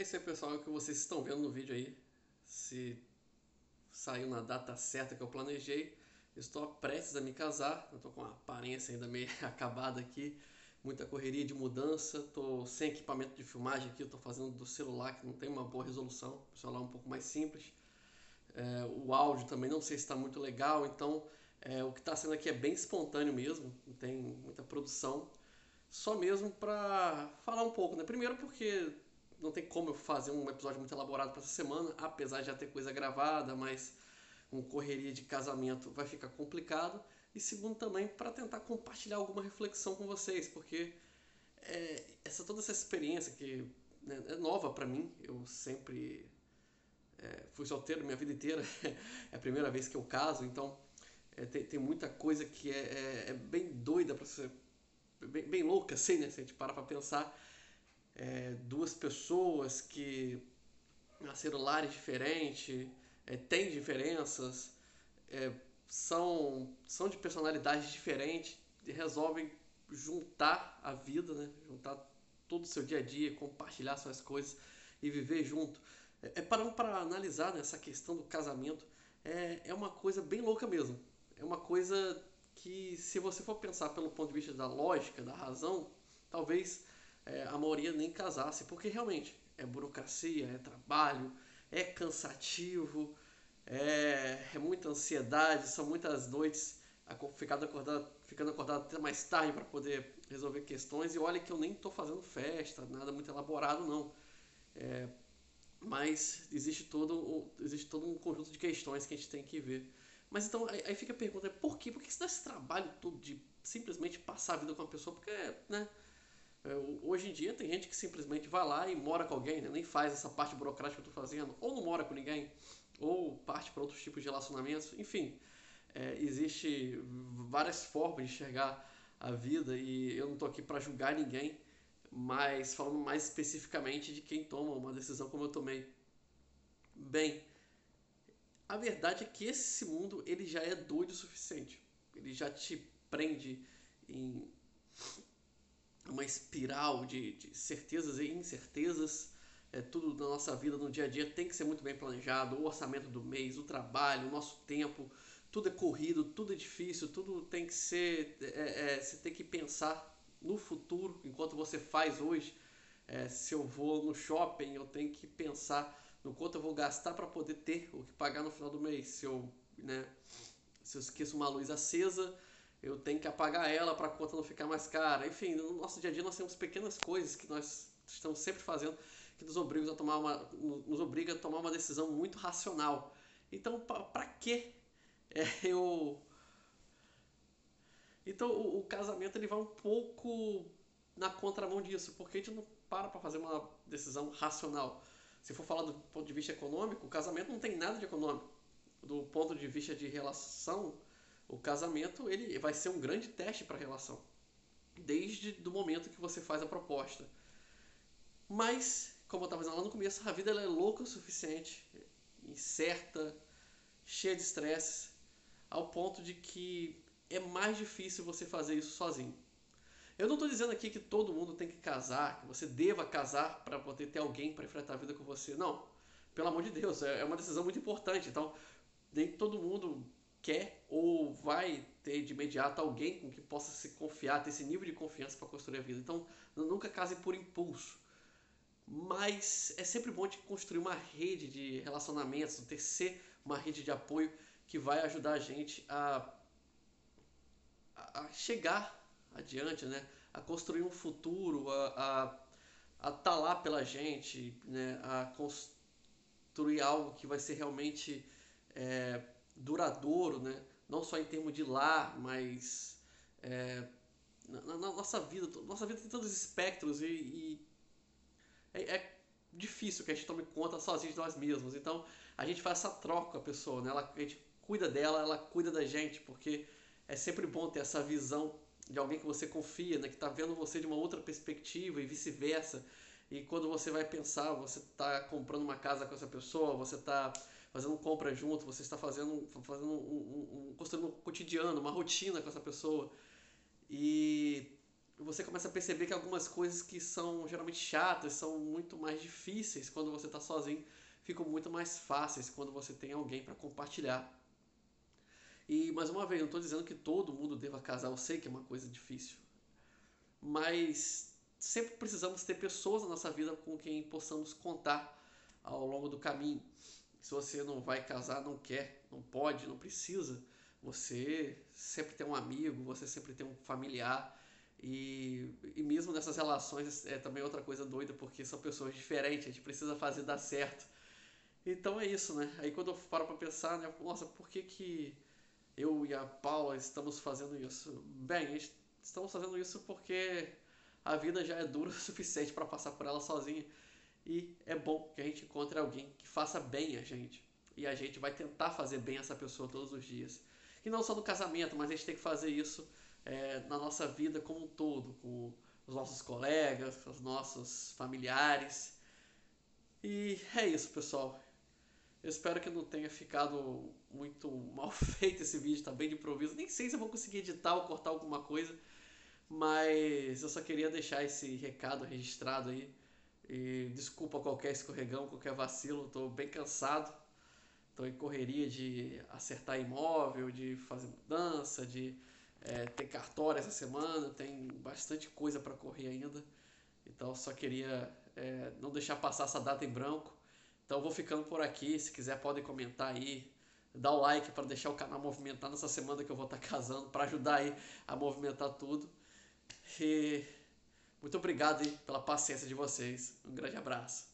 É isso aí, pessoal, é o que vocês estão vendo no vídeo aí. Se saiu na data certa que eu planejei, estou prestes a me casar. Estou com uma aparência ainda meio acabada aqui, muita correria de mudança. Estou sem equipamento de filmagem aqui, estou fazendo do celular que não tem uma boa resolução, o celular é um pouco mais simples. É, o áudio também não sei se está muito legal, então é, o que está sendo aqui é bem espontâneo mesmo, não tem muita produção. Só mesmo para falar um pouco, né? Primeiro porque não tem como eu fazer um episódio muito elaborado para essa semana, apesar de já ter coisa gravada, mas com correria de casamento vai ficar complicado. E segundo também para tentar compartilhar alguma reflexão com vocês, porque é, essa toda essa experiência que né, é nova para mim, eu sempre é, fui solteiro minha vida inteira, é a primeira vez que eu caso, então é, tem, tem muita coisa que é, é, é bem doida para ser bem, bem louca assim, né? Se a gente para para pensar é, duas pessoas que nasceram lares diferentes, é, têm diferenças, é, são, são de personalidades diferentes, e resolvem juntar a vida, né? juntar todo o seu dia a dia, compartilhar suas coisas e viver junto. É, é parando para analisar né, essa questão do casamento, é, é uma coisa bem louca mesmo. É uma coisa que, se você for pensar pelo ponto de vista da lógica, da razão, talvez é, a maioria nem casasse, porque realmente é burocracia, é trabalho, é cansativo, é, é muita ansiedade, são muitas noites ficando acordado, ficando acordado até mais tarde para poder resolver questões. E olha que eu nem estou fazendo festa, nada muito elaborado não. É, mas existe todo, existe todo um conjunto de questões que a gente tem que ver. Mas então aí, fica a pergunta, por quê? Por que você dá esse trabalho todo de simplesmente passar a vida com uma pessoa? Porque, né? É, hoje em dia tem gente que simplesmente vai lá e mora com alguém, né? nem faz essa parte burocrática que eu estou fazendo, ou não mora com ninguém, ou parte para outros tipos de relacionamentos, enfim. É, existe várias formas de enxergar a vida e eu não estou aqui para julgar ninguém, mas falando mais especificamente de quem toma uma decisão como eu tomei. Bem, a verdade é que esse mundo ele já é doido o suficiente. Ele já te prende em uma espiral de, de certezas e incertezas. É, tudo na nossa vida, no dia a dia, tem que ser muito bem planejado. O orçamento do mês, o trabalho, o nosso tempo, tudo é corrido, tudo é difícil, tudo tem que ser. É, é, você tem que pensar no futuro, enquanto você faz hoje. É, se eu vou no shopping, eu tenho que pensar no quanto eu vou gastar para poder ter o que pagar no final do mês. Se eu, né, se eu esqueço uma luz acesa, eu tenho que apagar ela para a conta não ficar mais cara. Enfim, no nosso dia a dia nós temos pequenas coisas que nós estamos sempre fazendo que nos obrigam a tomar uma, nos obriga a tomar uma decisão muito racional. Então, para que é, eu então o, o, casamento ele vai um pouco na contramão disso, porque a gente não para para fazer uma decisão racional. Se for falar do ponto de vista econômico, o casamento não tem nada de econômico. Do ponto de vista de relação, o casamento ele vai ser um grande teste para a relação, desde do momento que você faz a proposta. Mas, como eu estava dizendo lá no começo, a vida é louca o suficiente, incerta, cheia de estresses, ao ponto de que é mais difícil você fazer isso sozinho. Eu não estou dizendo aqui que todo mundo tem que casar, que você deva casar para poder ter alguém para enfrentar a vida com você. Não. Pelo amor de Deus, é, é uma decisão muito importante. Então, nem todo mundo quer ou vai ter de imediato alguém com que possa se confiar, ter esse nível de confiança para construir a vida. Então, nunca case por impulso. Mas é sempre bom de construir uma rede de relacionamentos, tecer uma rede de apoio que vai ajudar a gente a, a chegar adiante, né? a construir um futuro, a estar tá lá pela gente, né? a construir algo que vai ser realmente. É, duradouro, né? não só em termos de lar, mas é, na, na, nossa vida. Nossa vida tem tantos espectros e, e é, é, difícil que a gente tome conta sozinho de nós mesmos. Então a gente faz essa troca com a pessoa, né? Ela, a gente cuida dela, ela cuida da gente, porque é sempre bom ter essa visão de alguém que você confia, né? que está vendo você de uma outra perspectiva e vice-versa. E quando você vai pensar, você está comprando uma casa com essa pessoa, você está fazendo compra junto, você está fazendo, fazendo um, um, um, construindo um cotidiano, uma rotina com essa pessoa. E você começa a perceber que algumas coisas que são geralmente chatas são muito mais difíceis quando você está sozinho, ficam muito mais fáceis quando você tem alguém para compartilhar. E mais uma vez, não estou dizendo que todo mundo deva casar, eu sei que é uma coisa difícil, mas sempre precisamos ter pessoas na nossa vida com quem possamos contar ao longo do caminho. Se você não vai casar, não quer, não pode, não precisa, você sempre tem um amigo, você sempre tem um familiar. E, e mesmo nessas relações é também outra coisa doida, porque são pessoas diferentes, a gente precisa fazer dar certo. Então é isso, né? Aí quando eu paro para pensar, né? Nossa, por que, que eu e a Paula estamos fazendo isso? Bem, estamos fazendo isso porque a vida já é dura o suficiente para passar por ela sozinha. E é bom que a gente encontre alguém que faça bem a gente. E a gente vai tentar fazer bem essa pessoa todos os dias. E não só no casamento, mas a gente tem que fazer isso é, na nossa vida como um todo, com os nossos colegas, com os nossos familiares. E é isso, pessoal. Eu espero que não tenha ficado muito mal feito esse vídeo, tá bem de improviso. Nem sei se eu vou conseguir editar ou cortar alguma coisa, mas eu só queria deixar esse recado registrado aí. E desculpa qualquer escorregão, qualquer vacilo, estou bem cansado. Estou em correria de acertar imóvel, de fazer mudança, de é, ter cartório essa semana, tem bastante coisa para correr ainda. Então só queria é, não deixar passar essa data em branco. Então vou ficando por aqui. Se quiser podem comentar aí, dar o like para deixar o canal movimentar nessa semana que eu vou estar tá casando, para ajudar aí a movimentar tudo. E muito obrigado pela paciência de vocês. Um grande abraço.